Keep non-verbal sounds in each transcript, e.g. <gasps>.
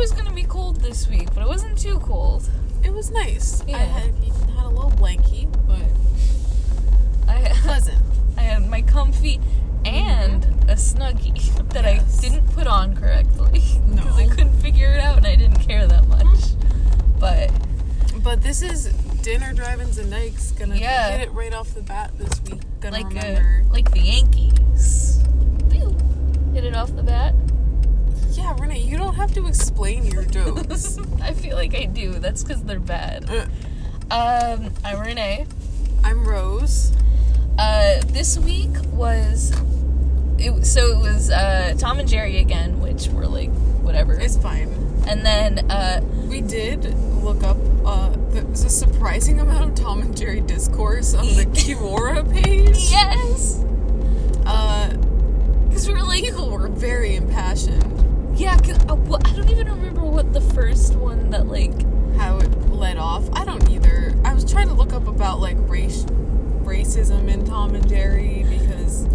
was gonna be cold this week, but it wasn't too cold. It was nice. I Yeah. had even had a little blankie, but I <laughs> pleasant. I had my comfy and a snuggie that Yes. I didn't put on correctly <laughs> because I couldn't figure it out and I didn't care that much. But But this is dinner drive-ins and Dykes gonna Yeah. hit it right off the bat this week. Gonna like remember. uh, like the Yankees. Pew. Hit it off the bat. Yeah, Renee, you don't have to explain your jokes. <laughs> I feel like I do. That's because they're bad. Uh, Um, I'm Renee. I'm Rose. Uh, this week was it. So it was uh, Tom and Jerry again, which were like whatever. It's fine. and then uh, We did look up. Uh, there's a surprising amount of Tom and Jerry discourse on the <laughs> Quora page. yes, Uh, because we were like, people <laughs> were very impassioned. Yeah. Cause, uh, well, I don't even remember what the first one that like. How it led off. I don't either. I was trying to look up about like race, racism in Tom and Jerry because.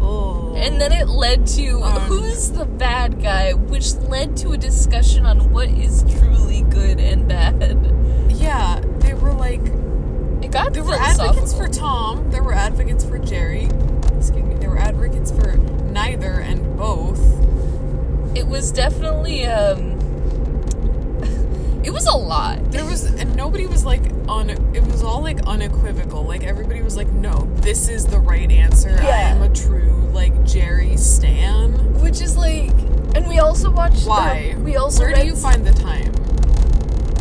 Oh. And then it led to Um, who's the bad guy, which led to a discussion on what is truly good and bad. Yeah, they were like. It got There were advocates for. Tom. There were advocates for Jerry. Excuse me. There were advocates for neither and both. It was definitely um. <laughs> It was a lot. There was, and nobody was like on. It was all like unequivocal. Like everybody was like, "No, this is the right answer. Yeah. I am a true like Jerry Stan." Which is like, and we also watched. Why? uh, we also Where do you find the time?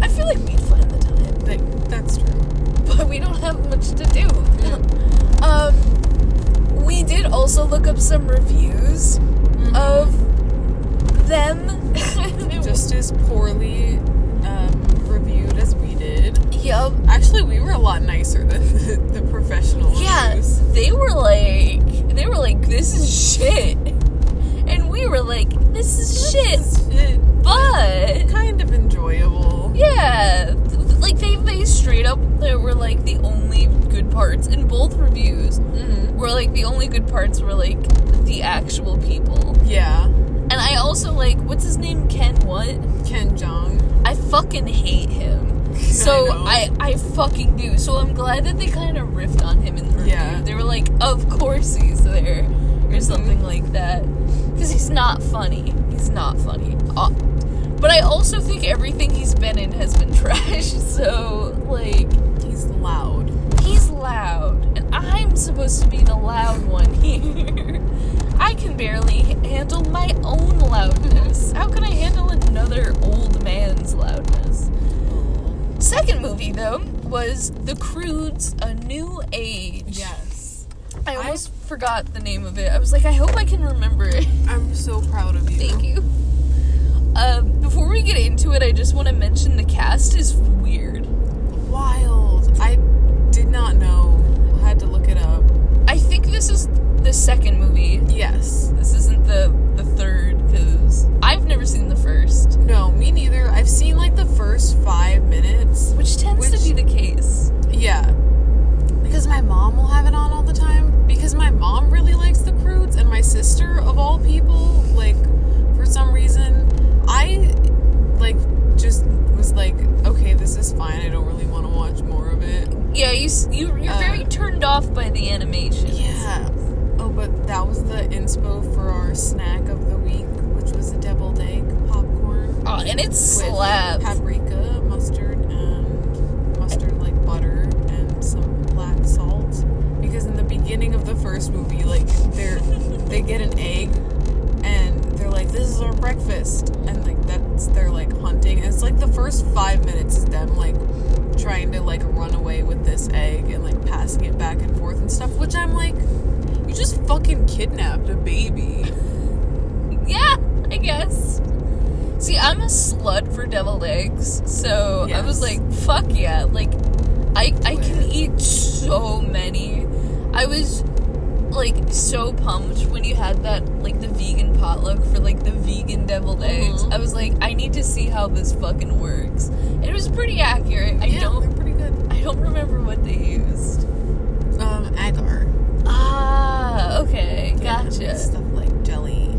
I feel like we'd find the time, Like that's true. but we don't have much to do. <laughs> um, we did also look up some reviews of them. <laughs> Just as poorly um, reviewed as we did. yup. Actually, we were a lot nicer than the, <laughs> the professional Yeah, reviews. they were like, they were like, this is shit, and we were like, this is shit, Shit. but kind of enjoyable. Yeah, like they they straight up they were like the only good parts in both reviews Mm-hmm. were like the only good parts were like the actual people. Yeah, And I also like what's his name Ken what? Ken Jeong. I fucking hate him. <laughs> So know. I I fucking do. So I'm glad that they kind of riffed on him in the review. Yeah. They were like, "Of course he's there." Or something like that. Cuz he's not funny. He's not funny. Uh, but I also think everything he's been in has been <laughs> trash. So like He's loud. Loud, and I'm supposed to be the loud one here. I can barely handle my own loudness. How can I handle another old man's loudness? Second movie, though, was The Croods A New Age. Yes. I almost forgot the name of it. I was like, I hope I can remember it. I'm so proud of you. Thank you. Um, before we get into it, I just want to mention the cast is weird. Wild. I did not know. Had to look it up. I think this is the second movie. Yes. This isn't the the third because I've never seen the first, No, me neither. I've seen like the first five minutes. which tends Which- to be the case. Yeah. Because my mom will have it on all the time. Because my mom really likes the Croods, and my sister, of all people, like, for some reason, I, like, just was like, okay, this is fine. I don't really want to watch more of it. Yeah, you you you're Uh, very turned off by the animation. Yeah. Oh, but that was the inspo for our snack of the week, which was a deviled egg popcorn. Oh, and it slaps. paprika, mustard, and mustard like butter and some black salt. Because in the beginning of the first movie, like they're they get an egg like, "This is our breakfast," and like that's they're like hunting. And it's like the first five minutes is them like trying to like run away with this egg and like passing it back and forth and stuff. Which I'm like, you just fucking kidnapped a baby. <laughs> Yeah, I guess. See, I'm a slut for deviled eggs, so I was like, fuck yeah. Like, I, I can eat so many. I was, like, so pumped when you had that, like, the vegan potluck for, like, the vegan deviled eggs. Mhm. I was like, I need to see how this fucking works. And it was pretty accurate. I yeah, don't, they're pretty good. I don't remember what they used. Um, agar. Ah, okay, Yeah, gotcha. Stuff like jelly.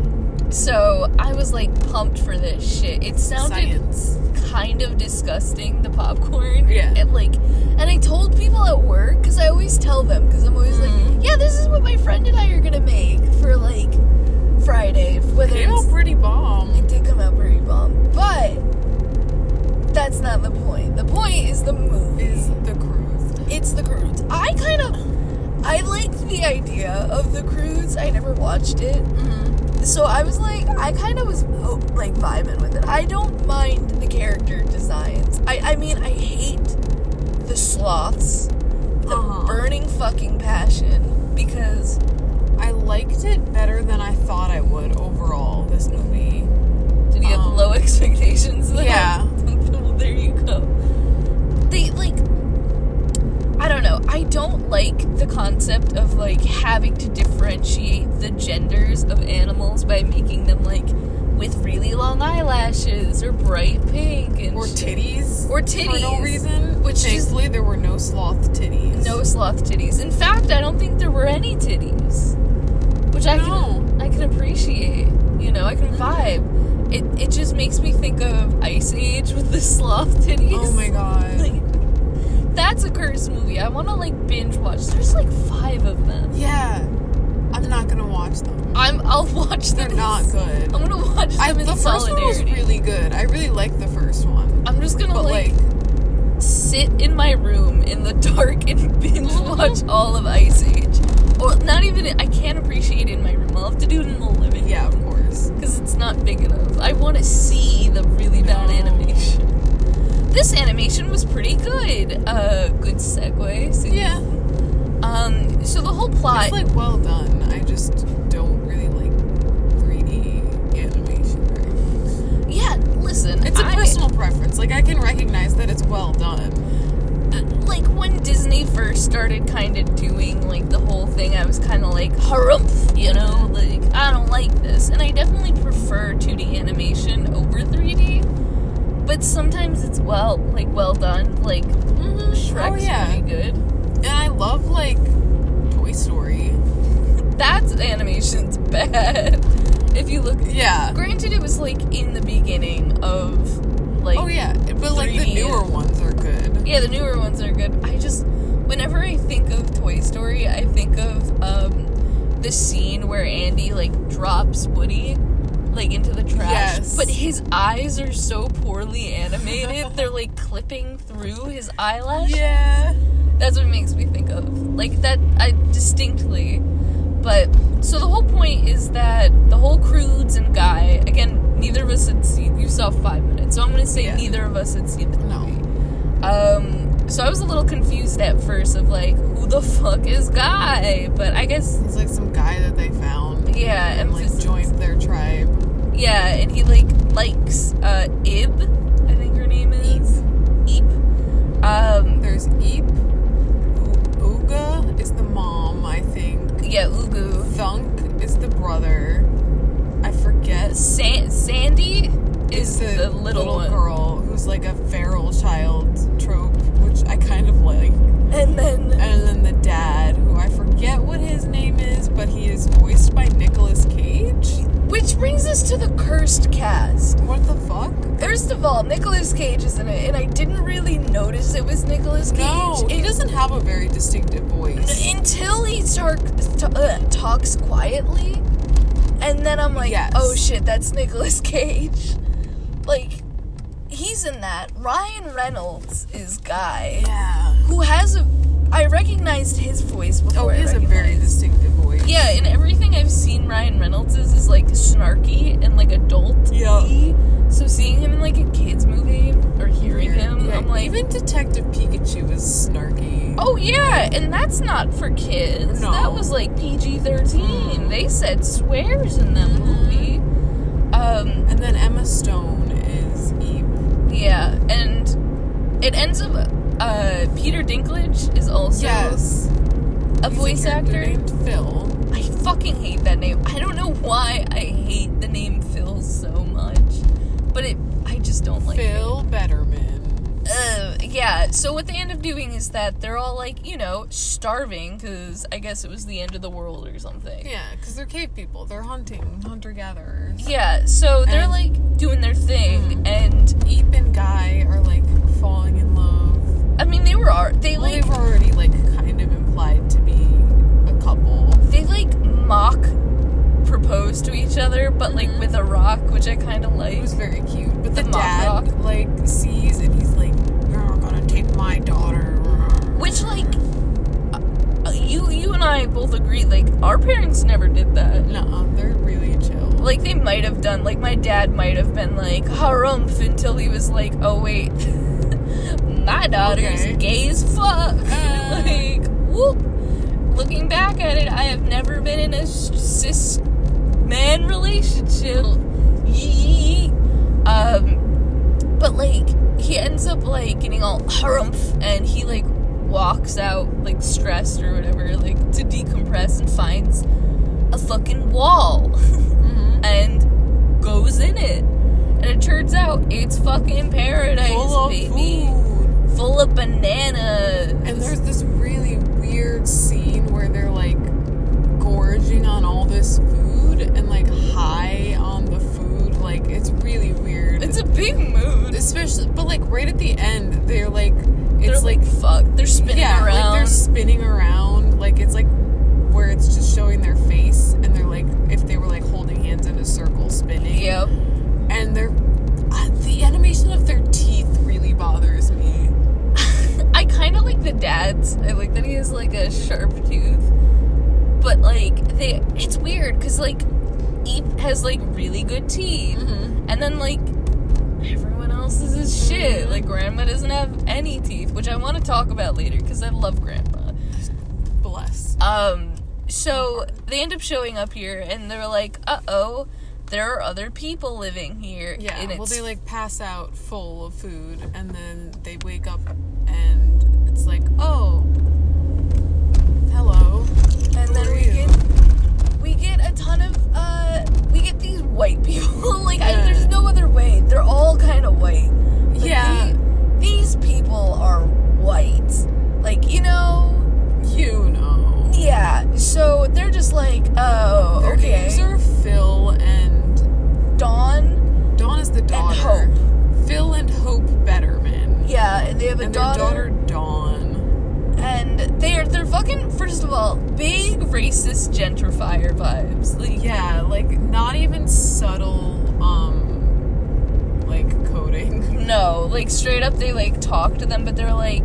So I was like pumped for this shit. It sounded Science. Kind of disgusting, the popcorn. Yeah. And like, and I told people at work because I always tell them because I'm always Mhm. like, yeah, this is what my friend and I are gonna make for like Friday, whether Came it's out pretty bomb. it did come out pretty bomb, but that's not the point. The point is the movie. Is the Croods. It's the Croods. I kind of, I liked the idea of the Croods. I never watched it, Mm-hmm. So I was like, I kind of was oh, like vibing with it. I don't mind the character designs. I, I mean, I hate the sloths, with a Uh-huh. burning fucking passion because I liked it better than I thought I would overall. This movie. did you have Um, low <laughs> expectations? then? <laughs> yeah. well, there you go. They like. I don't know. I don't like the concept of like having to differentiate the genders of animals by making them like with really long eyelashes or bright pink and Or titties. Or titties For no reason. Which is- thankfully there were no sloth titties. No sloth titties. In fact, I don't think there were any titties, which I No. can I can appreciate. You know, I can mm-hmm. vibe. It it just makes me think of Ice Age with the <laughs> sloth titties. Oh my god. <laughs> Like, that's a cursed movie. I want to like binge watch. There's like five of them. yeah. I'm not gonna watch them. I'm. I'll watch them. They're in not good. I'm gonna watch them I, in the first solidarity. one was really good. I really liked the first one. I'm just gonna But like, like, sit in my room in the <laughs> dark and binge <laughs> watch all of Ice Age. Or not even. I can't appreciate it in my room. I'll have to do it in the living yeah, of course. because it's not big enough. I want to see the really bad No. animation. This animation was pretty good. Uh, good segue. Yeah. Um. So the whole plot. It's like well done. I just don't really like 3D animation very much. yeah. Listen. It's a I- personal preference. Like I can recognize that it's well done. like when Disney first started kind of doing like the whole thing, I was kind of like harumph, you know, like I don't like this, and I definitely prefer 2D animation over 3D. But sometimes it's well, like well done. Like Shrek's oh yeah. pretty good. And I love like Toy Story. <laughs> That's animation's bad. If you look, Yeah. granted, it was like in the beginning of like Oh yeah. But like the 3D. newer ones are good. Yeah, the newer ones are good. I just, whenever I think of Toy Story, I think of um, the scene where Andy like drops Woody like into the trash, Yes. but his eyes are so poorly animated. they're like clipping through his eyelash. Yeah. That's what it makes me think of. Like that, I distinctly. But so the whole point is that the whole Croods and Guy. Again, neither of us had seen. You saw five minutes, so I'm gonna say Yeah. neither of us had seen the No. movie. Um, so I was a little confused at first of like, who the fuck is Guy? But I guess It's like some guy that they found. Yeah, and like joined their tribe. Yeah, and he like likes uh Ib, I think her name is Eep. Um, There's Eep. U- Ugga is the mom, I think. yeah, Ugu. Thunk is the brother. I forget. San- Sandy is Is the, little, one. girl who's like a feral child trope, which I kind of like. And then And then the dad, who I forget what his name is, but he is voiced by Nicolas Cage. Which brings us to the cursed cast. What the fuck? First of all, Nicolas Cage is in it, and I didn't really notice it was Nicolas Cage No, he in- doesn't have a very distinctive voice. until he start, t- uh, talks quietly, and then I'm like, Yes. oh shit, that's Nicolas <laughs> Cage. Like, he's in that. Ryan Reynolds is Guy, Yeah. who has a. I recognized his voice before. Oh, he has a very distinctive voice. Yeah, and everything I've seen Ryan Reynolds is is like snarky and like adult. Yeah. So seeing him in like a kids movie or hearing him, Yeah, I'm like, even Detective Pikachu is snarky. oh yeah, and that's not for kids. No. That was like PG thirteen. Mm. They said swears in that Mhm. movie. Um, And then Emma Stone is Eep. yeah, and it ends up. Uh, Peter Dinklage is also Yes. a He's voice character actor. named Phil. I fucking hate that name. I don't know why I hate the name Phil so much, but it I just don't like Phil Betterman. Uh, yeah, so what they end up doing is that they're all like, you know, starving because I guess it was the end of the world or something. Yeah, because they're cave people. They're hunting, hunter gatherers. Yeah, so they're And- like doing their thing, Mhm. and Eep and Guy are like falling in love. I mean, they were they Well, like they were already like kind of implied to be a couple. they like mock propose to each other, but like Mhm. with a rock, which I kind of like. It was very cute. But the, The mock dad rock. like sees and he's like, "You're gonna take my daughter." Which like uh, you you and I both agree, like our parents never did that. No, they're really chill. Like they might have done, like my dad might have been like harumph until he was like, oh wait, <laughs> my daughter's Okay. gay as fuck. Uh. <laughs> like whoop. Looking back at it, I have never been in a cis man relationship. Yee. Um, but like he ends up like getting all <laughs> harumph, and he like walks out like stressed or whatever, like to decompress, and finds a fucking wall <laughs> Mhm. and goes in it. And it turns out it's fucking paradise, baby. food. Full of bananas. And there's this really weird scene where they're like gorging on all this food and like high on the food. Like it's really weird. it's a big mood. especially, but like right at the end, they're like, They're it's like, like, fuck. They're spinning yeah, around. like they're spinning around. Like it's like where it's just showing their face, and they're like if they were like holding hands in a circle spinning. yep. and they're uh, the animation I like that he has like a sharp tooth. But like they, it's weird because like Eep has like really good teeth, Mm-hmm. and then like everyone else is his shit. Mhm. Like grandma doesn't have any teeth, which I want to talk about later because I love grandma. Bless. Um, so they end up showing up here, and they're like, "Uh oh." There are other people living here. Yeah. and Well, they like pass out full of food, and then they wake up, and it's like, oh, hello. and Who then we you? get we get a ton of uh we get these white <laughs> people like I, there's no other way they're all kind of white Like, Yeah. the- these people are white like you know You know. yeah so they're just like oh Their okay Phil and dawn Dawn is the daughter. Hope. Phil and Hope Betterman. yeah and they have a And daughter, their daughter Dawn. and they're they're fucking first of all big racist gentrifier vibes like Yeah, like not even subtle, um, like coding. <laughs> No, like straight up, they like talk to them, but they're like,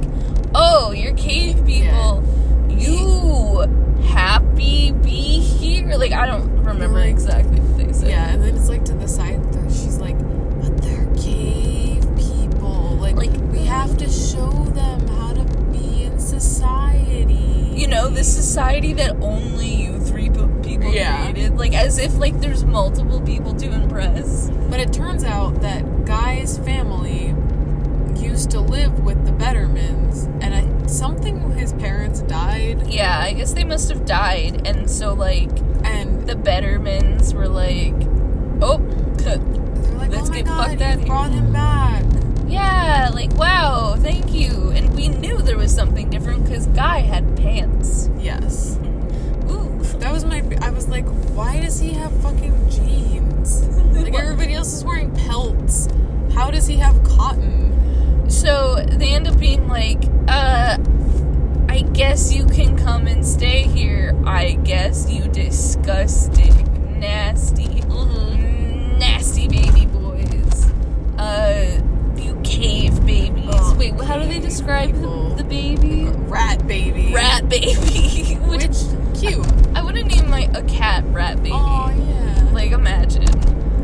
"Oh, you're cave people. You happy be here?" Like I don't remember Like- exactly what they said. Yeah, and then it's like to the side, there- she's like, but they're cave people. Like, Like- we have to show them how to be in society. You know, the society that only you three pe- people Yeah. created. Like as if like there's multiple people to impress. But it turns out that Guy's family used to live with the Bettermans, and I, something his parents died, Yeah, I guess they must have died, and so like and the Bettermans were like, "Oh, they're like, Let's "Oh get god, fucked you here." brought him back." Yeah, like wow, thank you. And we knew there was something different because Guy had pants. Yes. Mm-hmm. Ooh. That was my. I was like, why does he have fucking jeans? <laughs> Like everybody else is wearing pelts. How does he have cotton? So they end up being like, uh, I guess you can come and stay here. I guess you disgusting, nasty, nasty baby boys. Uh, you cave babies. Oh, Wait, how do they describe the, the baby? Rat baby. Rat baby. <laughs> Which, Which cute. I would have named my a cat rat baby. Oh yeah. Like imagine.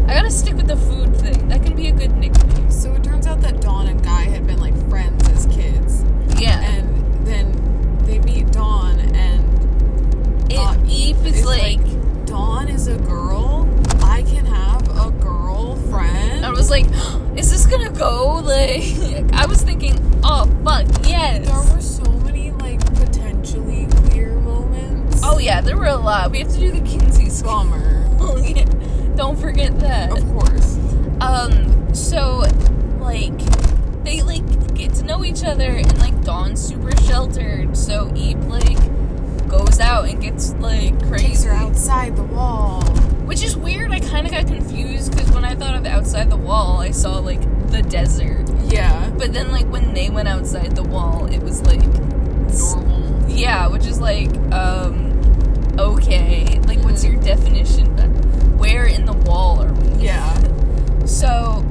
I gotta stick with the food thing. That can be a good nickname. So it turns out that Dawn and Guy had been like friends as kids, Yeah. and then they meet Dawn, and It, uh, Eve is like, Dawn is a girl. I can have a girlfriend. I was like, <gasps> is this gonna go? Like, <laughs> I was thinking, oh fuck, yes. there were so many like potentially queer moments. Oh yeah, there were a lot. We have to do the Kinsey bummer. <laughs> yeah. Don't forget that. Of course. Um, so like they like get to know each other, and like Dawn's super sheltered, so Eve like goes out and gets like crazy. Takes her outside the wall. Which is weird. I kind of got confused because when I thought of outside the wall, I saw like the desert. Yeah. But then, like when they went outside the wall, it was like Normal. yeah, which is like um okay. Like, what's Mhm. your definition? Where in the wall are we? Yeah. So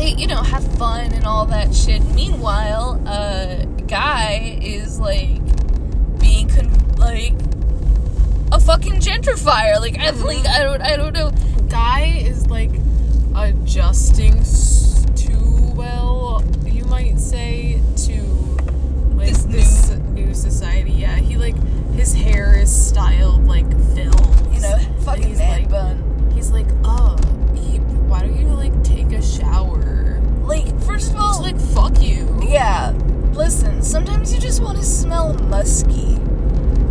they, you know, have fun and all that shit. Meanwhile, uh, guy is like being con- like a fucking gentrifier. Like I like I don't I don't know. Guy is like adjusting s- too well, you might say, to like This this, new society. Yeah, he like his hair is styled like Phil. You know, fucking he's man like- bun. He's like, oh, Eep, why don't you like a shower? Like first of all, It's like fuck you. yeah. Listen, sometimes you just want to smell musky.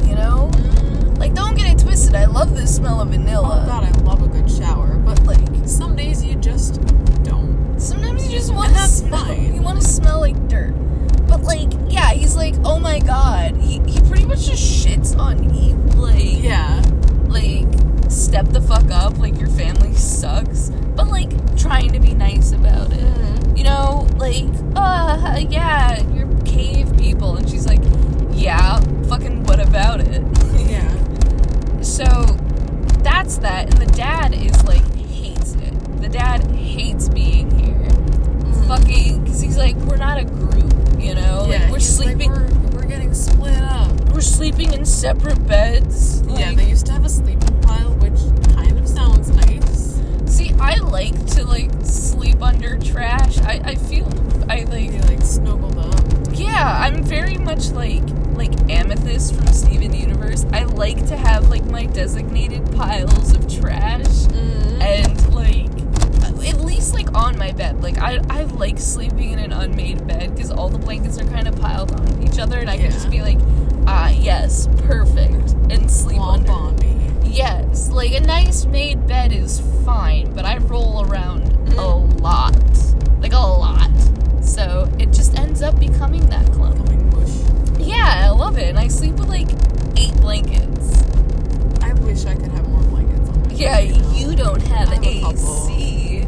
You know, Mm. like don't get it twisted. I love the smell of vanilla. Oh god, I love a good shower, but like some days you just don't. Sometimes you just want to smell. fine. You want to smell like dirt. But like, yeah, he's like, oh my god. He he pretty much just shits on Eve. Like, Yeah. like step the fuck up. Like your family sucks. But like trying to be nice about it. Mhm. You know, like, uh, yeah, you're cave people, and she's like, yeah, fucking what about it? <laughs> Yeah. So that's that, and the dad is like hates it. The dad hates being here. Mhm. Fucking, because he's like, we're not a group, you know. Yeah, like we're he's like, sleeping, we're, we're getting split up. we're, sleeping in separate beds. yeah, they used to have a like to like sleep under trash. I I feel I like You like snuggled up. yeah. I'm very much like like Amethyst from Steven Universe. I like to have like my designated piles of trash. Mm. and like at least like on my bed like i i like sleeping in an unmade bed because all the blankets are kind of piled on each other and i can just be like ah yes perfect and sleep Swamp under. Yes like a nice made bed is fine but i roll around a Mhm. lot like a lot so it just ends up becoming that clump Becoming mush. yeah i love it and i sleep with like eight blankets I wish I could have more blankets on my Yeah, you don't have, I have. AC.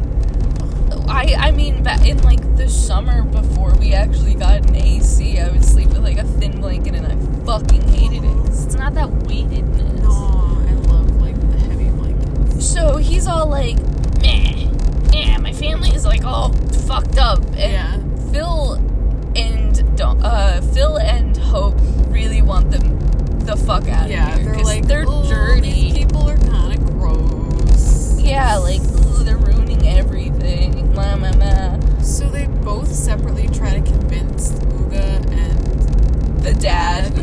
I I mean, in like the summer before we actually got an AC, I would sleep with like a thin blanket, and I fucking hated it. it's not that weightedness. No, I love like the heavy blankets. So he's all like, meh, yeah, my family is like all fucked up, and Yeah. Phil and uh Phil and Hope really want them the fuck out Yeah, of here. Yeah, they're like they're "Ooh, dirty. These people are kind of gross. Yeah, like, ooh, they're ruining everything. Ma, ma, ma. So they both separately try to convince Ugga and The dad.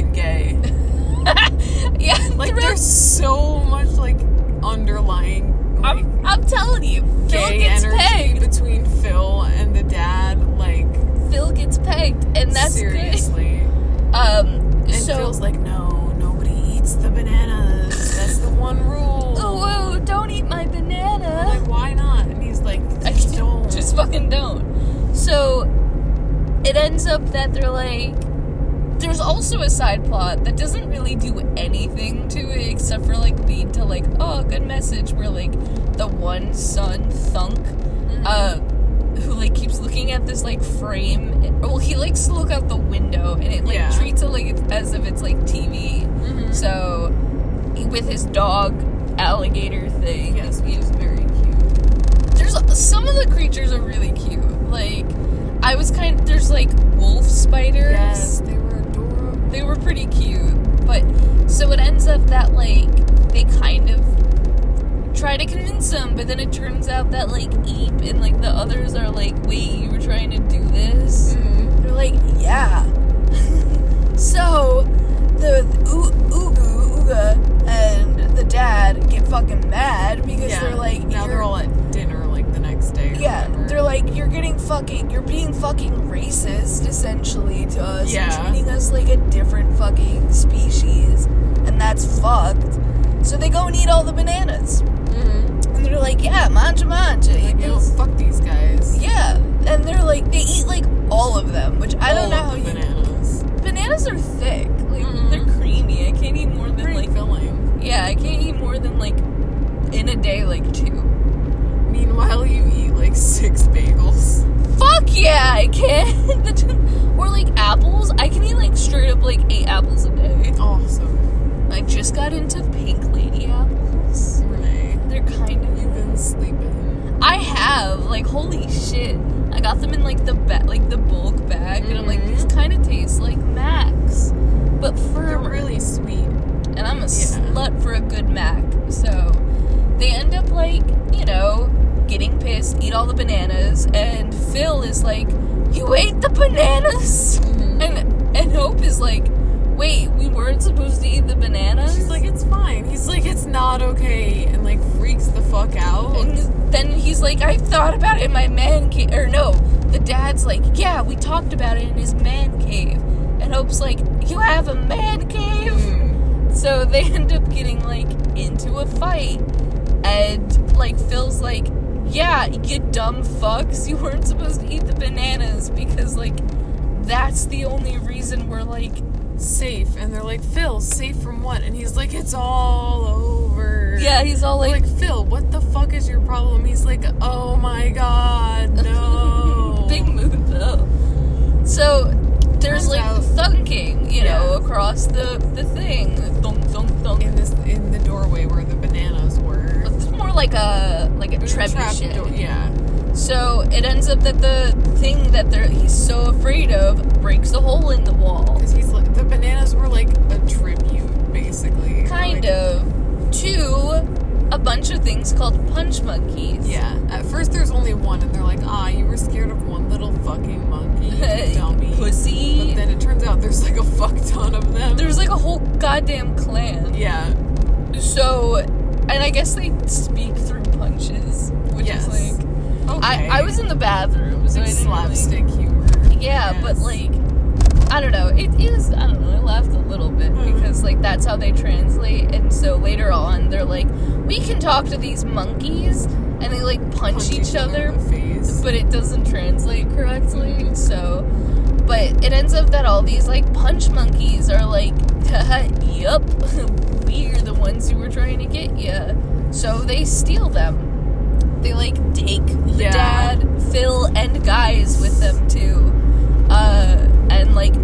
Fucking gay. <laughs> yeah, Like, throughout- there's so much like underlying like, I'm, I'm telling you, Phil gets pegged. between Phil and the dad. Like, Phil gets pegged, and that's good. seriously. <laughs> Um, And so Phil's like, no, nobody eats the bananas. That's the one rule. <laughs> oh, don't eat my banana. I'm like, why not? And he's like, I just don't. just fucking don't. So it ends up that they're like, there's also a side plot that doesn't really do anything to it except for like lead to like, oh, good message. Where like the one son Thunk, Mm-hmm. uh, who like keeps looking at this like frame. Well, he likes to look out the window and it like Yeah. treats it like as if it's like TV. Mhm. So with his dog alligator thing, yes, which you- is very cute. there's some of the creatures are really cute. Like I was kind of there's like wolf spiders. Yes, they were adorable. They were pretty cute. But so it ends up that like they kind of try to convince him, but then it turns out that like Eep and like the others are like, wait, you were trying to do this? Mhm. They're like, yeah. <laughs> so the U- Ugu, Ugga, and the dad get fucking mad because Yeah. they're like, now "You're- they're all like the next day. Yeah, whatever. they're like, you're getting fucking, you're being fucking racist, essentially, to us. Yeah. Treating us like a different fucking species. And that's fucked. So they go and eat all the bananas. Mhm. And they're like, yeah, manja manja. Like, eat you know, this." fuck these guys. Yeah. And they're like, they eat like all of them, which I don't All know of how the you. bananas. Bananas are thick. Like, Mhm. they're creamy. I can't eat more than Pretty like. filling. Yeah, I can't eat more than like in a day, like two. Meanwhile, you eat like six bagels. Fuck yeah, I can. The t- or like apples. I can eat like straight up like eight apples a day. Awesome. I got into pink lady apples. They're kind of. you've been sleeping. I have like holy shit. I got them in like the ba- like the bulk bag, and I'm like these Mhm. kind of taste like Max, but They're really sweet. and I'm a Yeah. slut for a good Mac. So they end up like, you know, getting pissed, eat all the bananas, and Phil is like, "You ate the bananas," Mhm. and and Hope is like, "Wait, we weren't supposed to eat the bananas." She's like, it's fine. He's like, it's not okay, and like freaks the fuck out. and then he's like, "I thought about it in my man cave," or no, the dad's like, "Yeah, we talked about it in his man cave," and Hope's like, "You have a man cave." Mm. So they <laughs> end up getting like into a fight, and like Phil's like, "Yeah, you dumb fucks, you weren't supposed to eat the bananas because like that's the only reason we're like Safe, and they're like, Phil, safe from what? And he's like, it's all over. yeah." He's all like, like, Phil, what the fuck is your problem? He's like, oh my god, no. <laughs> big mood though. So there's like out- thunking, you know, Yeah. across the the thing, thunk thunk thunk. in this in the doorway where the bananas were. It's more like a like a trebuchet. door- Yeah. So it ends up that the thing that they're, he's so afraid of breaks a hole in the wall. Because he's like, the bananas were like a tribute, basically. Kind Like- of. To a bunch of things called punch monkeys. Yeah. At first, there's only one, and they're like, ah, you were scared of one little fucking monkey, <laughs> dummy. Pussy. But then it turns out there's like a fuck ton of them. There's like a whole goddamn clan. yeah. So, and I guess they speak through punches, which Yes. is like. Okay. I, I was in the bathroom, so Like didn't really- slapstick humor. Yeah, but like, I don't know. It is. I don't know. I laughed a little bit Mhm. because like that's how they translate, and so later on they're like, we can talk to these monkeys, and they like punch, each, other, in the face. but it doesn't translate correctly. So, but it ends up that all these like punch monkeys are like, yup, <laughs> we're the ones who were trying to get you. So they steal them. They like take the Yeah. dad, Phil, and guys with them too, uh, and like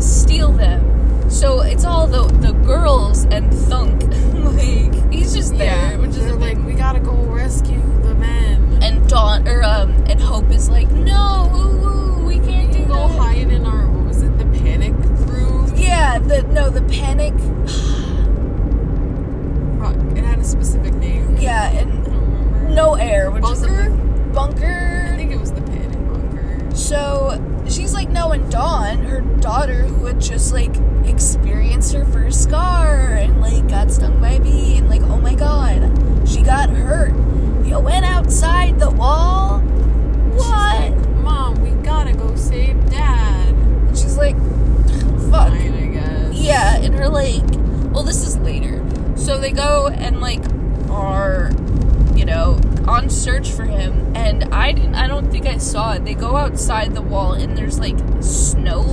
steal them. So it's all the the girls and Thunk. <laughs> like he's just there, yeah, which is like, we gotta go rescue the men. and Dawn or um and Hope is like, no, ooh, ooh, we can't we do go that. hide in our what was it, the panic room? Yeah, the no, the panic. <sighs> It had a specific name. Yeah, and no air, which is a Bunker? So she's like, no, and Dawn, her daughter, who had just like experienced her first scar and like got stung by a bee, and like, oh my god, she got hurt. You went outside the wall. What? Mom, we gotta go save dad. And she's like, fuck. Fine. Yeah, and her like, well, this is later. So they go and like are, you know, on search for him. And I didn't. I don't think I saw it. They go outside the wall and there's like snow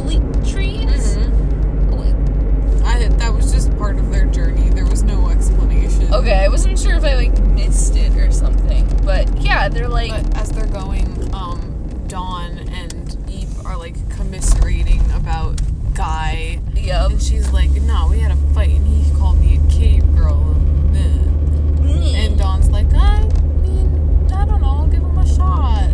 trees. Mhm. I that was just part of their journey. There was no explanation. Okay, I wasn't sure if I like missed it or something, but yeah, they're like, But as they're going, um, Dawn and Eve are like commiserating about Guy, yup. and she's like, "No, we had a fight, and he called me a cave girl." And, eh." and Dawn's like, "I mean, I don't know, give him a shot."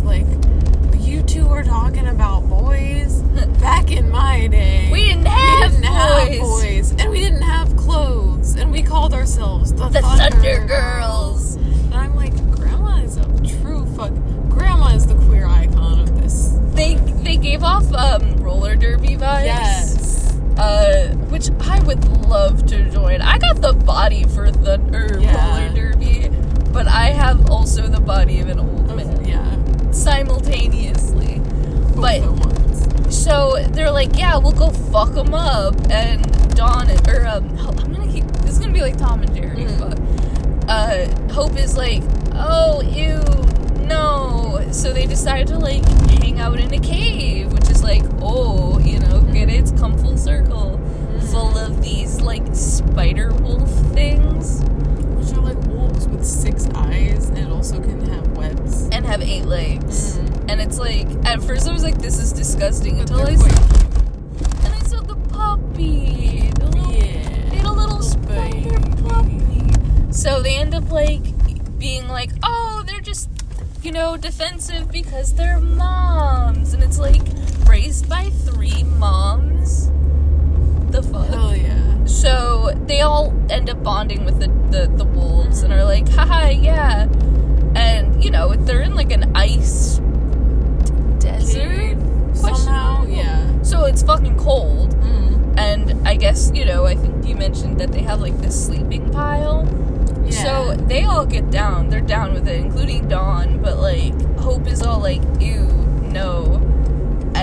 Grandma's like, "You two were talking about boys <laughs> back in my day. we didn't have we didn't have boys. boys, and we didn't have clothes, and we called ourselves the, The Thunder, Thunder Girls. Girls. And I'm like, Grandma is a true fuck. Grandma is the queer icon of this. They they gave off um roller derby vibes. Yes. uh, which I would love to join. I got the body for the er, Yeah. roller derby, but I have also the body of an old. Simultaneously. But so they're like, yeah, we'll go fuck them up, and Dawn or um, I'm gonna keep this is gonna be like Tom and Jerry. Fuck. Uh, Hope is like, oh, ew, no. So they decide to like hang out in a cave, which is like, oh, you know, get it? It's come full circle, full of these like spider wolf things, Which are like wolves with six eyes, and it also can have webs. and have eight legs. Mhm. And it's like, at first I was like, this is disgusting But until I saw, quite and I saw the puppy, the little Yeah. They had a little Little spider puppy. So they end up like being like, oh, they're just, you know, defensive because they're moms. And it's like raised by three moms. The fuck? Hell yeah. So they all end up bonding with the, the, the wolves and are like, haha, yeah. And, you know, they're in like an ice desert. Somehow, yeah. So it's fucking cold. Mm. And I guess, you know, I think you mentioned that they have like this sleeping pile. Yeah. So they all get down. They're down with it, including Dawn. But like, Hope is all like, ew, no.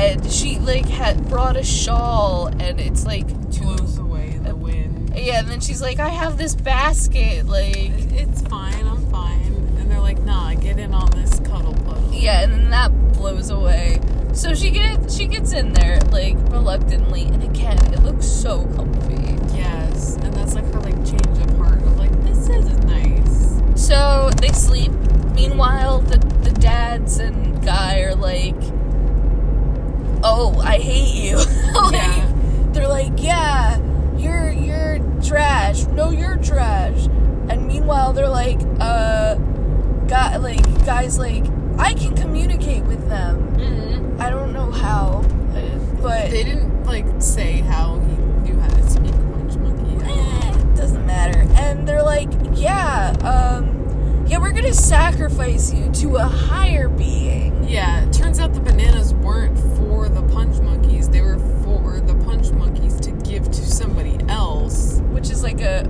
And she like had brought a shawl, and it's like too. blows away in the uh, wind. Yeah, and then she's like, I have this basket. Like, It's fine, I'm fine. And they're like, nah, get in on this cuddle puddle. yeah, and then that blows away. So she gets she gets in there like reluctantly, and again, it looks so comfy. Yes. And that's like her like change of heart of like, this is nice. So they sleep. Meanwhile, the the dads and guy are like, "Oh, I hate you." <laughs> like, Yeah. They're like, "Yeah, you're you're trash. No, you're trash." And meanwhile, they're like, "Uh, guy like guys like I can communicate with them. Mm-hmm. I don't know how, uh, but They didn't like say how he knew how to speak Punch Monkey. eh, doesn't matter." And they're like, "Yeah, um, yeah, we're gonna sacrifice you to a higher being." Yeah, it turns out the bananas weren't for like a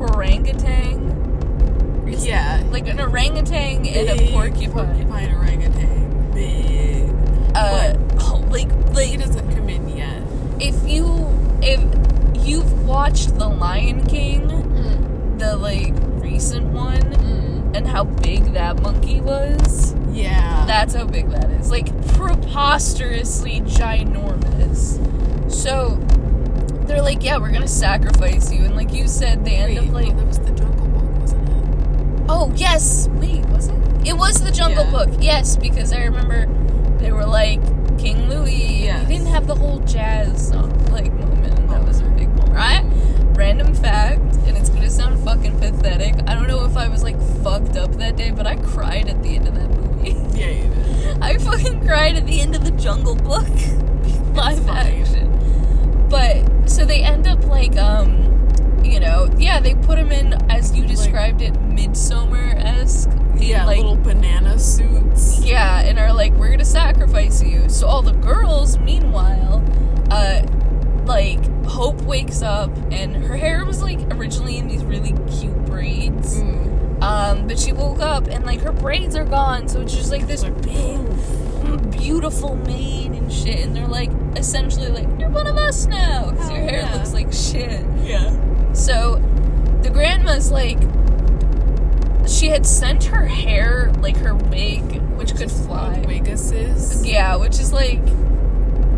orangutan, Yeah. like an orangutan and a porcupine. Porcupine orangutan. Big. Uh, oh, like He like doesn't come in yet. if you if you've watched The Lion King, Mm. the like recent one Mm. and how big that monkey was. Yeah. That's how big that is. Like preposterously ginormous. So they're like, yeah, we're gonna sacrifice you, and like you said, they end Wait, up like, no, that was the Jungle Book, wasn't it? oh yes, wait, was it? It was the Jungle Yeah. Book, yes, because I remember they were like King Louis. Yes. He didn't have the whole jazz song, like moment. and That was a big moment, oh, right? Random fact, and it's gonna sound fucking pathetic. I don't know if I was like fucked up that day, but I cried at the end of that movie. <laughs> Yeah, you did. I fucking cried at the end of the Jungle Book <laughs> live action. But so they end up like um, you know, yeah, they put him in as you described it, midsummer esque. Yeah, like little banana suits. yeah, and are like, we're gonna sacrifice you. So all the girls, meanwhile, uh, like Hope wakes up and her hair was like originally in these really cute braids. Mm. Um, but she woke up and like her braids are gone, so it's just like this Like, big, beautiful mane and shit. And they're like essentially like, you're one of us now because Oh, your hair yeah. looks like shit. Yeah. So the grandma's like, she had sent her hair, like her wig, which could fly. Wiggus's. Yeah, which is like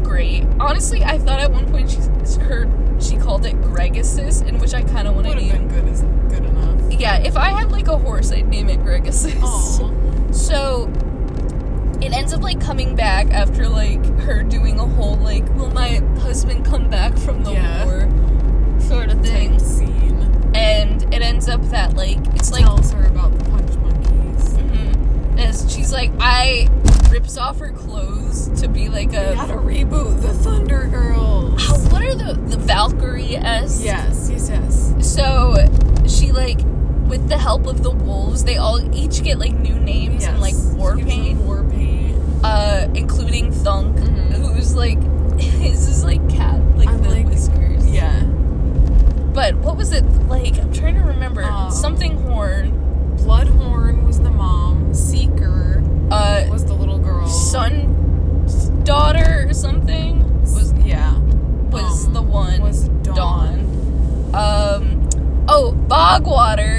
great. Honestly, I thought at one point she her she called it Gregasis, in which I kind of want to name. been good as good enough. Yeah, if I had like a horse, I'd name it Gregasis. Aw. So it ends up like coming back after like her doing a whole like, will my husband come back from the Yeah. war sort of thing. Scene. And it ends up that like it's like Tells her about the punch monkeys. mhm, as she's like I rips off her clothes to be like We a gotta reboot the Thunder Girls. what are the the Valkyrie s Yes, yes, yes. So she like with the help of the wolves, they all each get like new names and like war paint. War paint. uh, including Thunk, Mhm. who's like his <laughs> is like cat, like I'm the like- whiskers. Yeah. But what was it like? I'm trying to remember. Um, Something horn. Bloodhorn was the mom. Seeker Uh, was the little girl. son, daughter or something was yeah. was Um, the one. Was Dawn. Um. Oh, Bogwater Yes.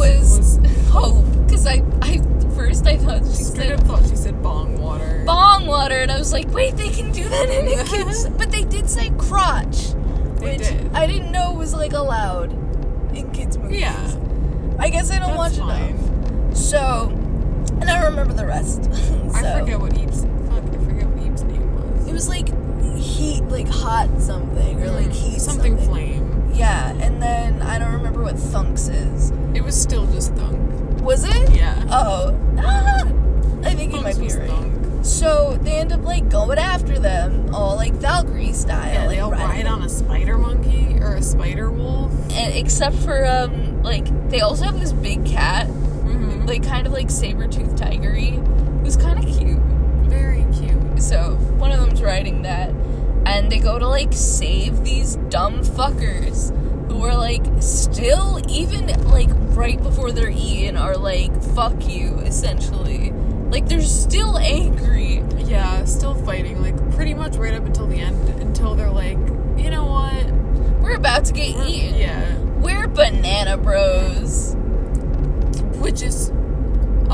Was, <laughs> Hope. Because I, I first I thought she Straight said thought she said bong water. bong water, and I was like, wait, they can do that in a <laughs> kids. But they did say crotch. They which did. I didn't know was like allowed in kids movies. Yeah. I guess I don't watch That's fine. enough. So, and I don't remember the rest. <laughs> I forget what Eve's. Fuck, I forget what Eve's name was. It was like heat, like hot something, or like hmm, heat something, flame. Yeah, and then I don't remember what Thunks is. It was still just Thunk. Was it? Yeah. Oh, ah, I think you might be right. Thunk. So they end up like going after them, all like Valkyrie style. Yeah, they all ride on a spider monkey or a spider wolf. and except for um like they also have this big cat Mm-hmm. like kind of like saber tooth tigery who's kind of cute Very cute. so one of them's riding that and they go to like save these dumb fuckers who are like still even like right before they're eaten are like fuck you essentially like they're still angry Yeah, still fighting, like pretty much right up until the end, until they're like, you know what? we're about to get eaten Yeah. we're banana bros Which is. It-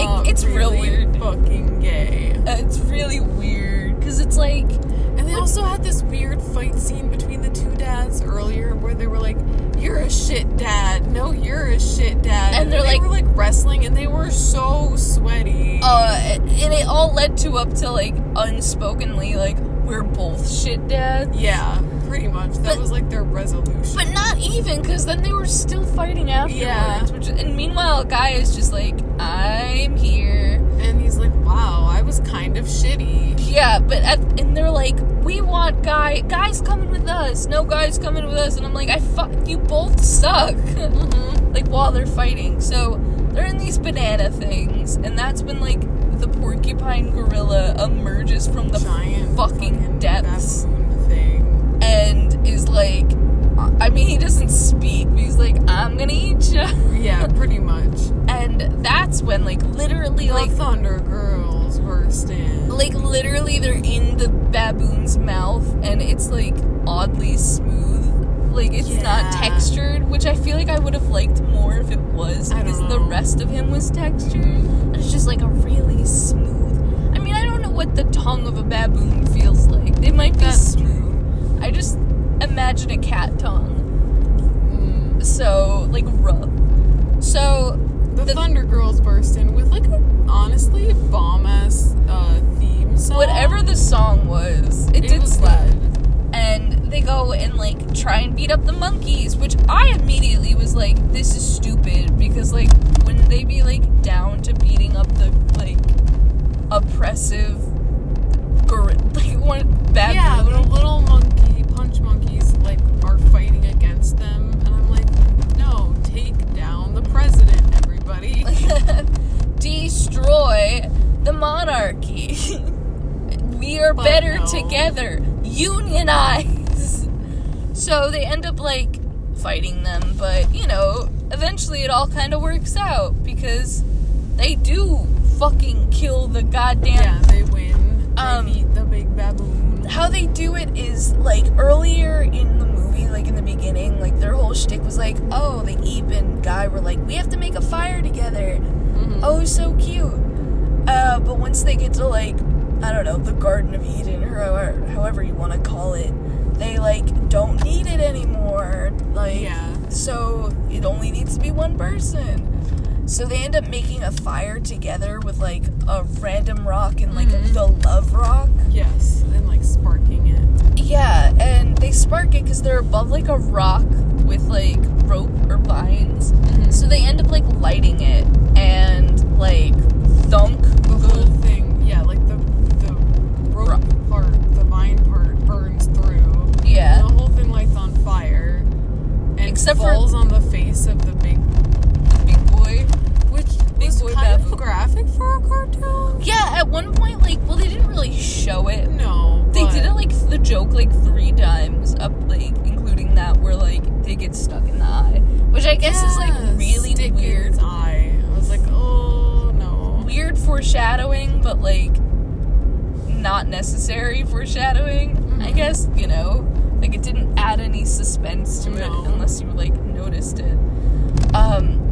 uh, it's real really weird. Fucking gay. Uh, it's really weird because it's like And they also had this weird fight scene between the two dads earlier where they were like, You're a shit dad. No, you're a shit dad. And they're they like- were like wrestling and they were so sweaty. uh and it all led to up to like unspokenly like we're both shit dads yeah, pretty much. That But- was like their resolution. but not even because then they were still fighting afterwards Yeah. which and meanwhile guy is just like i'm here and he's like, Wow, I was kind of shitty. yeah but at, and they're like we want guy guys coming with us. No guys coming with us. And i'm like i fuck you both suck. <laughs> Mm-hmm. like while they're fighting. So they're in these banana things. And that's when like the porcupine gorilla emerges from the Giant fucking depths. thing. and is like I mean he doesn't speak but he's like I'm gonna eat you Yeah, pretty much. <laughs> and that's when like literally The like Thunder Girls like literally they're in the baboon's mouth and it's like oddly smooth Like it's not textured, which I feel like I would have liked more if it was because the rest of him was textured. And it's just like a really smooth. I mean, I don't know what the tongue of a baboon feels like. It might be That's smooth. I just imagine a cat tongue. Mm. So like rough. So The, The- Thunder Girls burst in with like a honestly bomb ass uh, theme song. whatever the song was, it, it did was slap. good. and they go and like try and beat up the monkeys, which I immediately was like, this is stupid because like wouldn't they be like down to beating up the like oppressive gor- like one baboon? Yeah, the little monkey punch monkeys like are fighting against them, and I'm like, no, take down the president, everybody. destroy the monarchy. We are But better no. together. Unionize. So they end up like fighting them, but you know, eventually it all kind of works out because they do fucking kill the goddamn yeah, they win. They Um, beat the big baboon. how they do it is like earlier in the movie, like in the beginning, like their whole shtick was like, oh, the Eep and Guy were like, we have to make a fire together. Mhm. Oh, so cute. Uh, but once they get to like, I don't know, the Garden of Eden, or however, however you want to call it, they like don't need it anymore. Like, Yeah. so it only needs to be one person. So they end up making a fire together with like a random rock and like Mhm. the love rock. Yes, and like sparking it. Yeah, and they spark it because they're above like a rock with like rope or vines. So they end up like lighting it and like thunk. the whole thing, yeah, like the the rope part, the vine part burns through. Yeah. The whole thing lights on fire. Except for- falls on the face of the big Big boy. which Big was boy kind of graphic for a cartoon. Yeah, at one point, like, well, they didn't really show it. No. They but did it like the joke like three times, up like including that where like they get stuck in the eye, which I guess is like really stick weird. eye. I was like, oh no. Weird foreshadowing, but like not necessary foreshadowing. I Mhm. guess you know, didn't add any suspense to No. it unless you like noticed it. Um.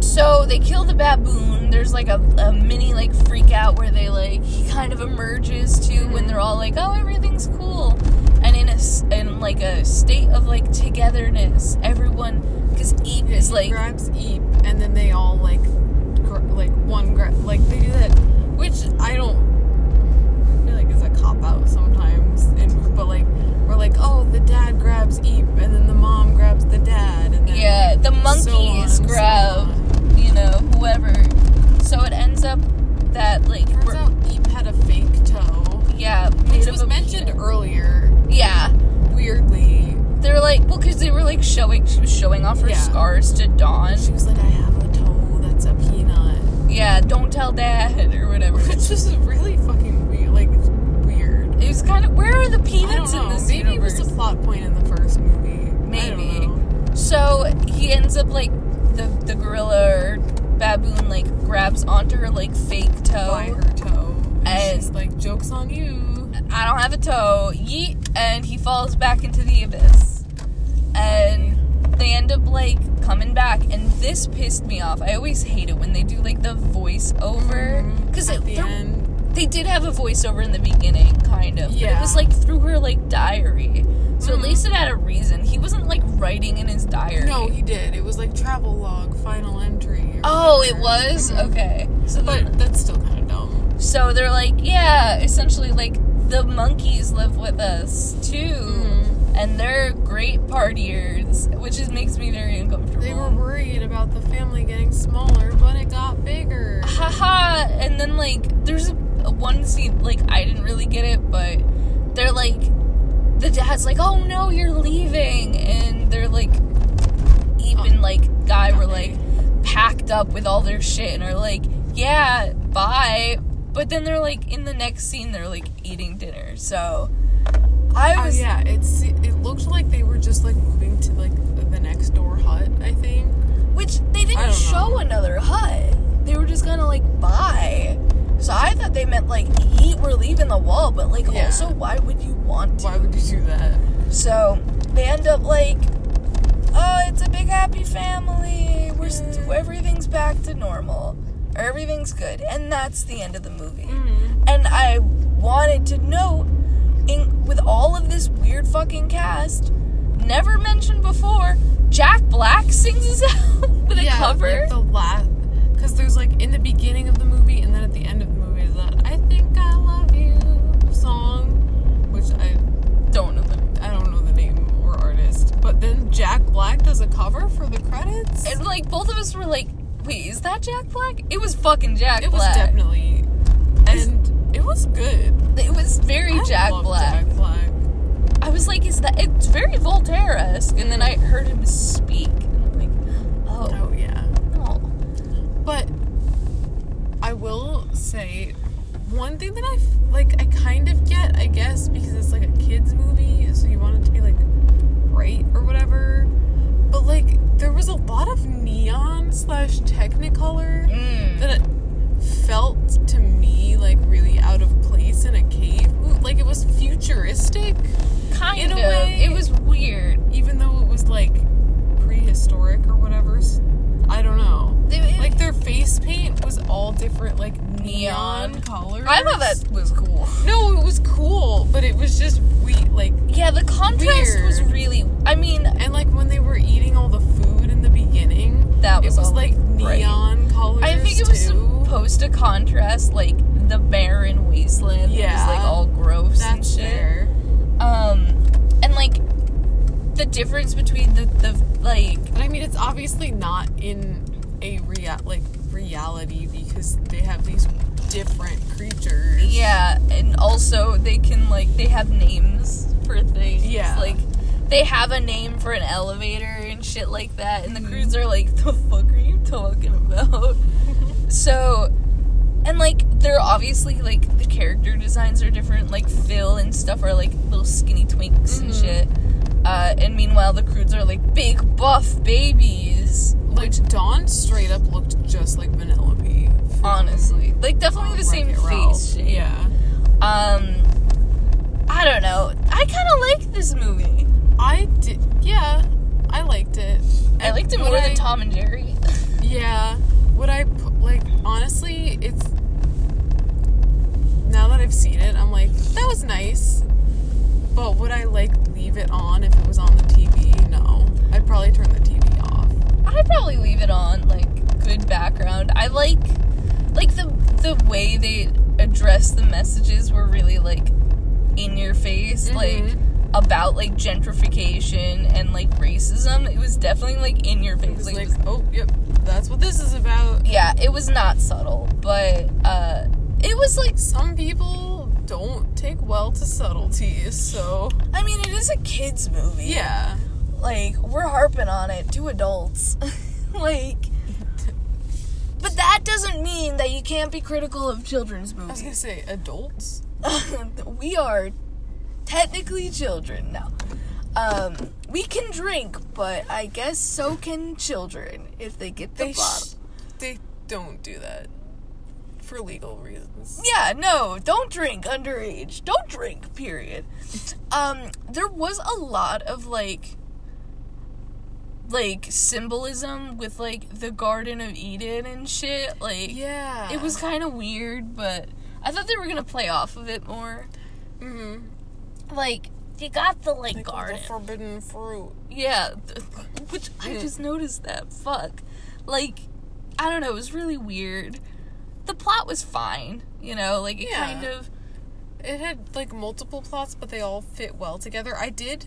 So they kill the baboon. There's like a, a mini like freak out where they like he kind of emerges too when they're all like, oh everything's cool, and in a s- in like a state of like togetherness, everyone because Eep Yeah, is he like grabs Eep, and then they all like, gr- like one grab, like they do that, which I don't I feel like is a cop out sometimes. And but like like, oh, the dad grabs Eep, and then the mom grabs the dad, and then Yeah, the monkeys so grab, on. you know, whoever. So it ends up that like, Turns out Eep had a fake toe, yeah, which was mentioned peanut. earlier. Yeah, Weirdly, they were like, well, because they were like showing, she was showing off her Yeah. scars to Dawn. she was like, I have a toe that's a peanut. Yeah, don't tell dad or whatever. Which is really fucking weird. Like weird. It was kind of where are the peanuts in this Maybe universe? it was a plot point in the first movie. Maybe. So he ends up like the the gorilla or baboon like grabs onto her like fake toe. By her toe. And, And- she's like, joke's on you. I don't have a toe. Yeet, and he falls back into the abyss. And they end up like coming back, and this pissed me off. I always hate it when they do like the voiceover because mm-hmm. At the end. They did have a voiceover in the beginning, kind of. But it was like through her like diary, so at Mhm. least it had a reason. He wasn't like writing in his diary. No, he did. It was like travel log, final entry. Oh, it whatever. was Mhm. okay. So then- that's still kind of dumb. So they're like, yeah, essentially, like, the monkeys live with us too. Mhm. And they're great partiers, which just makes me very uncomfortable. They were worried about the family getting smaller, but it got bigger. Haha. And then, like, there's a one scene, like, I didn't really get it, but they're like, the dad's like, oh no, you're leaving. And they're like, even, oh. like, guy were like, packed up with all their shit and are like, yeah, bye. But then they're like, in the next scene, they're like eating dinner. So I Oh was, yeah, it's it looked like they were just like moving to like the next door hut. I think. which they didn't show know. another hut. They were just kind of like, bye. So I thought they meant like, eat, we're leaving the wall. But like, Yeah. also, why would you want to? Why would you do that? So they end up like, oh, it's a big happy family. We're st- everything's back to normal. Everything's good, and that's the end of the movie. Mm-hmm. And I wanted to note, in with all of this weird fucking cast, never mentioned before, Jack Black sings us <laughs> out with a yeah, cover. Like the last, because there's like in the beginning of the movie and then at the end of the movie is that "I Think I Love You" song, which I Don't know them. I don't know the name or artist, but then Jack Black does a cover for the credits. And like both of us were like, wait, is that Jack Black? It was fucking Jack Black. it was definitely, and it was good. It was very I Jack Black. Jack Black. I was like, is that? It's very Voltaire esque. And then I heard him speak, and I'm like, oh, Oh yeah. no. But I will say one thing that I like I kind of get, I guess, because it's like a kids movie, so you want it to be like bright or whatever. But like there was a lot of neon slash Technicolor Mm. that felt to me like really out of place in a cave. Like it was futuristic, Kind in a of. way- It was weird. even though it was like prehistoric or whatever. I don't know. It- Like their face paint was all different, like neon, Neon. colors. I thought that was cool. No, it was cool, but it was just we like Yeah, the contrast was Weird. really. I mean, and like when they were eating all the food in the beginning, That was it was like bright. neon colors. I think it was too. supposed to contrast like the barren wasteland. Yeah, that was like all gross and shit. fair. Um, and like the difference between the the like I mean, it's obviously not in a real like reality because they have these different creatures. yeah, and also they can like they have names for things. Yeah. like they have a name for an elevator and shit like that, and the Mhm. Croods are like, "The fuck are you talking about?" <laughs> so. And like they're obviously like the character designs are different. Like Phil and stuff are like little skinny twinks and Mhm. shit. Uh, and meanwhile, the Croods are like big buff babies. Like Dawn straight up looked just like Vanellope. Honestly, like definitely the same face shape. Yeah. Um, I don't know. I kind of like this movie. I did. Yeah, I liked it. I liked it more I- than Tom and Jerry. <laughs> Yeah. Would I like honestly? It's now that I've seen it, I'm like that was nice. But would I like leave it on if it was on the TV? No. I'd probably turn the TV off. I'd probably leave it on, like good background. I like, like the the way they address the messages were really like in your face, like Mhm. about like gentrification and like racism. It was definitely like in your It face. was Like, like, it was- oh, yep, that's what this is about. yeah, it was not subtle, but uh, it was like Some people don't take well to subtleties, so I mean, it is a kids movie. yeah. like we're harping on it to adults <laughs> like but that doesn't mean that you can't be critical of children's movies. I was gonna say adults. <laughs> we are technically children now um we can drink but i guess so can children if they get the They bottle sh- they don't do that for legal reasons. yeah no don't drink underage don't drink period um there was a lot of like like symbolism with like the garden of eden and shit like Yeah. it was kind of weird but i thought they were gonna play off of it more Mm-hmm. like you got the like, like garden the forbidden fruit. yeah which i just noticed that fuck like i don't know it was really weird the plot was fine you know like it Yeah. kind of It had like multiple plots, but they all fit well together. I did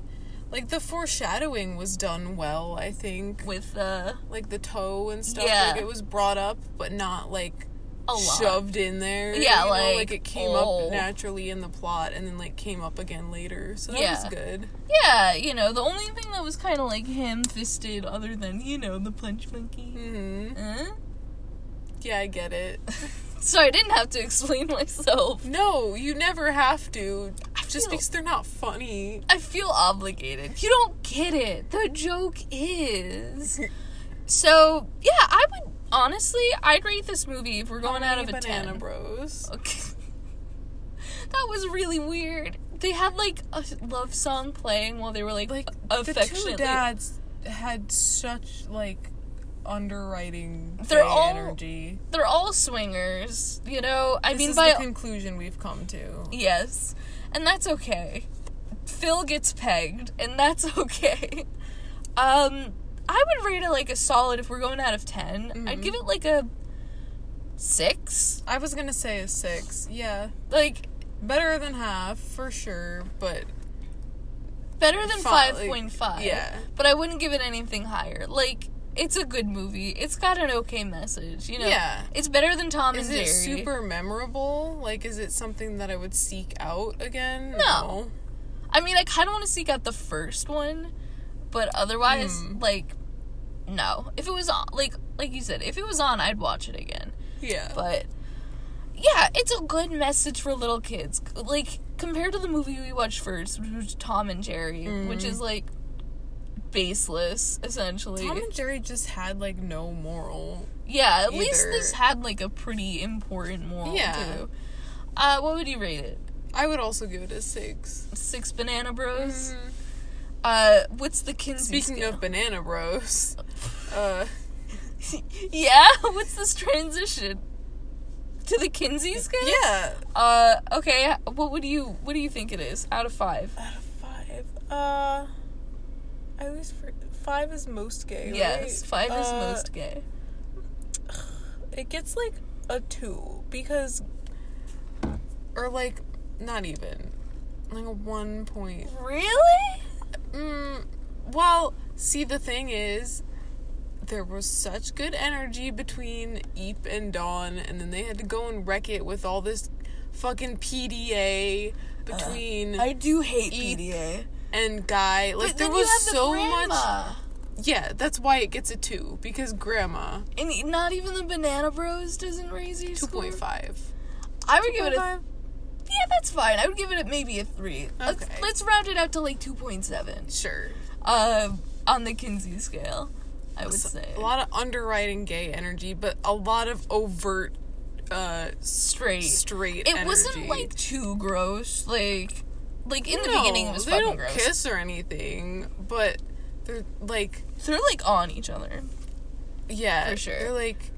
like the foreshadowing was done well. I think with uh like the toe and stuff. Yeah. Like it was brought up, but not like shoved in there. Yeah, know? like, it came oh. up naturally in the plot, and then like came up again later. So that Yeah. was good. yeah you know the only thing that was kind of like ham-fisted other than you know the punch monkey hmm huh? Yeah, I get it. <laughs> so i didn't have to explain myself no, you never have to. Just because they're not funny. I feel obligated. You don't get it. The joke is. <laughs> So, yeah, I would honestly, I'd rate this movie if we're going How out of a banana 10. bros. Okay. <laughs> that was really weird. they had like a love song playing while they were like, like affectionately. the two dads had such like underwriting They're all- energy. They're all swingers, you know. I This mean, is by the conclusion we've come to. yes, and that's okay. Phil gets pegged, and that's <laughs> okay. Um, I would rate it like a solid if we're going out of 10 Mm-hmm. I'd give it like a six. I was gonna say a six. Yeah, Like better than half for sure, but better than Fi- five like, point five. yeah. but I wouldn't give it anything higher. Like it's a good movie. It's got an okay message. You know. Yeah. It's better than Tom is and it super memorable? Like, is it something that I would seek out again? No. I mean, I kind of want to seek out the first one, but otherwise, Hmm. like, no. If it was on, like, like you said, if it was on, I'd watch it again. Yeah. But yeah, it's a good message for little kids. Like compared to the movie we watched first, which was Tom and Jerry, which Mm-hmm. is like baseless essentially. Tom and Jerry just had like no moral. yeah, at least this had like a pretty important moral Yeah. too. Uh, what would you rate it? I would also give it a six. Six Banana Bros. Mhm. Uh, what's the Kinsey Speaking scale? of Banana Bros, <laughs> uh, yeah, what's this transition to the Kinsey scale? yeah, Uh, okay. What would you what do you think it is out of five? out of five, uh, I always for, five is most gay. Yes, right? five is Uh, most gay. <sighs> It gets like a two because, or like not even, like a one point. Really? Mm, well, see, the thing is, there was such good energy between Eep and Dawn, and then they had to go and wreck it with all this fucking PDA between I do hate Eep PDA. And Guy. Like, But there you was so grandma. much. Yeah, that's why it gets a two because Grandma And not even the Banana Bros doesn't raise your two point five. I would give it a yeah, that's fine. I would give it a, maybe a three. Let's, Okay. let's round it out to like two point seven. Sure. Uh, on the Kinsey scale, I would So- say a lot of underwriting gay energy, but a lot of overt uh straight. straight it energy. wasn't like too gross. Like, like in the beginning, it was they fucking don't gross. kiss or anything, but they're like They're like on each other. yeah, For sure. They're like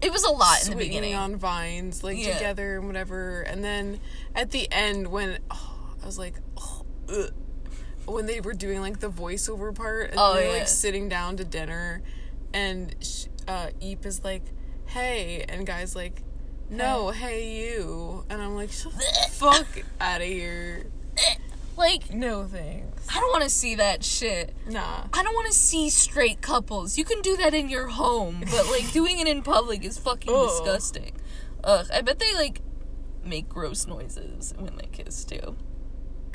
It was a lot in the beginning. on vines, like Yeah. together and whatever. And then at the end, when oh, I was like, oh, when they were doing like the voiceover part, and Oh, they're yeah. like sitting down to dinner, and uh, Eep is like, "Hey," and guys like, "No, hey you," and I'm like, "Shut the fuck out of here." Like, No thanks. I don't want to see that shit. Nah. I don't want to see straight couples. You can do that in your home, but like <laughs> doing it in public is fucking Ugh. disgusting. Ugh, I bet they like make gross noises when they kiss too.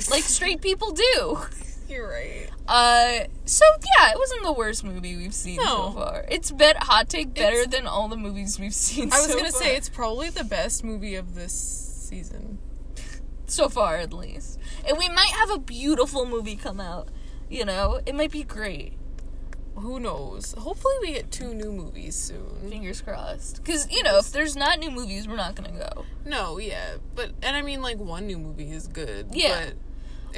Like straight people do. <laughs> You're right. Uh, so yeah, it wasn't the worst movie we've seen so far. It's bet hot take better It's- than all the movies we've <laughs> seen. I was so gonna far. say it's probably the best movie of this season. so far at least, and we might have a beautiful movie come out. You know, it might be great. Who knows? Hopefully, we get two new movies soon. Fingers crossed. Because you know, if there's not new movies, we're not gonna go. No, yeah, but and I mean, like one new movie is good. Yeah. but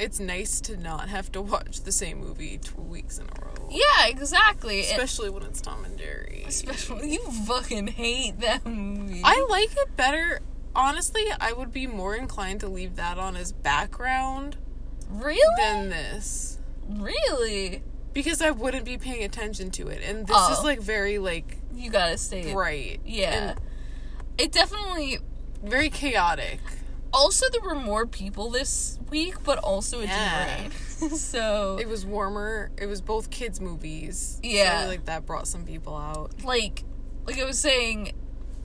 it's nice to not have to watch the same movie two weeks in a row. Yeah, exactly. Especially when it's Tom and Jerry. Especially, you fucking hate that movie. I like it better. Honestly, I would be more inclined to leave that on as background really, than this really, because I wouldn't be paying attention to it, and this Oh. is like very like you gotta say right. Yeah, and it definitely. very chaotic. Also, there were more people this week, but also it Yeah. didn't rain. <laughs> so, It was warmer. It was both kids' movies. Yeah. feel like that brought some people out. like, like I was saying,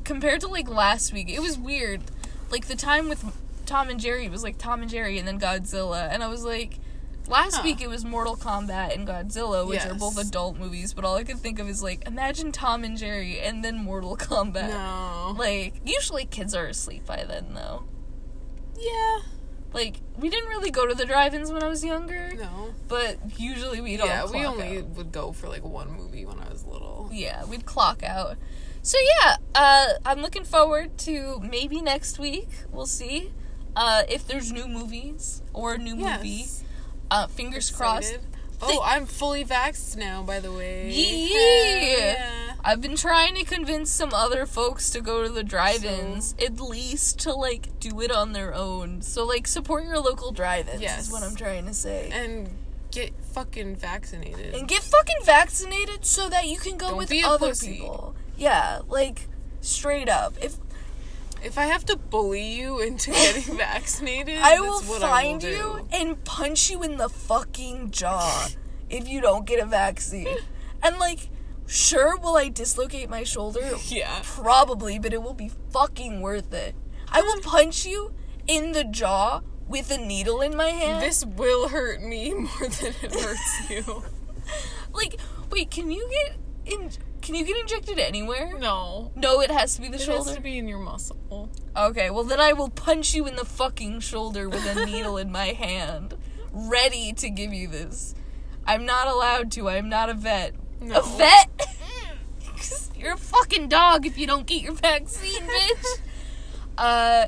compared to like last week, it was weird. Like the time with Tom and Jerry was like Tom and Jerry and then Godzilla, and I was like. Last Huh. week it was Mortal Kombat and Godzilla, which are both adult movies, but all I could think of is like, imagine Tom and Jerry and then Mortal Kombat. No. Like, usually kids are asleep by then, though. Yeah. Like, we didn't really go to the drive-ins when I was younger, No. but usually we'd Yeah, we only out. would go for like one movie when I was little. Yeah, we'd clock out. So yeah, uh, I'm looking forward to maybe next week. We'll see. uh, if there's new movies or a new movie, Yes. uh, fingers crossed. Oh, I'm fully vaxxed now, by the way. Yeah. I've been trying to convince some other folks to go to the drive-ins, at least to like do it on their own. So like support your local drive-ins Yes. is what I'm trying to say. And get fucking vaccinated. And get fucking vaccinated so that you can go Don't with other pussy. people. Yeah, like straight up. If If I have to bully you into <laughs> getting vaccinated, I will find I will you and punch you in the fucking jaw if you don't get a vaccine. <laughs> And like, sure, will I dislocate my shoulder? Yeah. Probably, but it will be fucking worth it. I will um, punch you in the jaw with a needle in my hand. This will hurt me <laughs> more than it hurts you. like, wait, can you get in? Can you get injected anywhere? No. No, it has to be the It shoulder. It has to be in your muscle. Okay, well then I will punch you in the fucking shoulder with a <laughs> needle in my hand, ready to give you this. I'm not allowed to. I'm not a vet. No. A vet? <laughs> <laughs> You're a fucking dog if you don't get your vaccine, bitch. uh,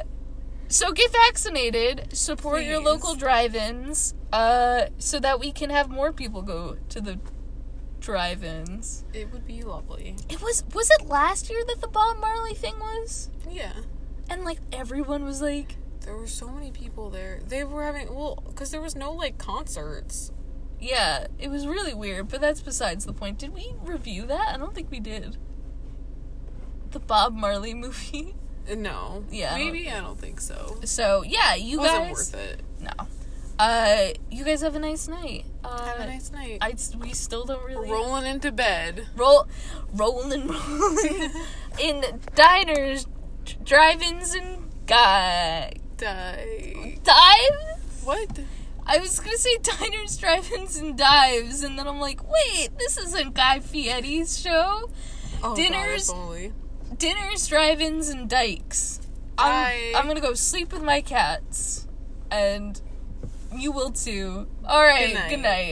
so get vaccinated. Support your local drive-ins. Uh, so that we can have more people go to the drive-ins. It would be lovely. It was was it last year that the Bob Marley thing was? Yeah. And like everyone was like. There were so many people there. They were having, well, because there was no, like, concerts. Yeah, it was really weird, but that's besides the point. Did we review that? I don't think we did. The Bob Marley <laughs> movie. No. Yeah, I don't- Maybe? I don't think so. So yeah, you It wasn't guys. worth it. No. Uh, you guys have a nice night. Uh, Have a nice night. I we still don't really rolling into bed. roll, rolling, <laughs> rolling <laughs> in diners, drive-ins, and guy Die. dives. What? I was gonna say diners, drive-ins, and dives, and then I'm like, wait, this isn't Guy Fieri's show. Oh, Dinners- God. Dinners, drive-ins, and dikes. I'm, I'm gonna go sleep with my cats, and you will too. All right, Good night. Good night.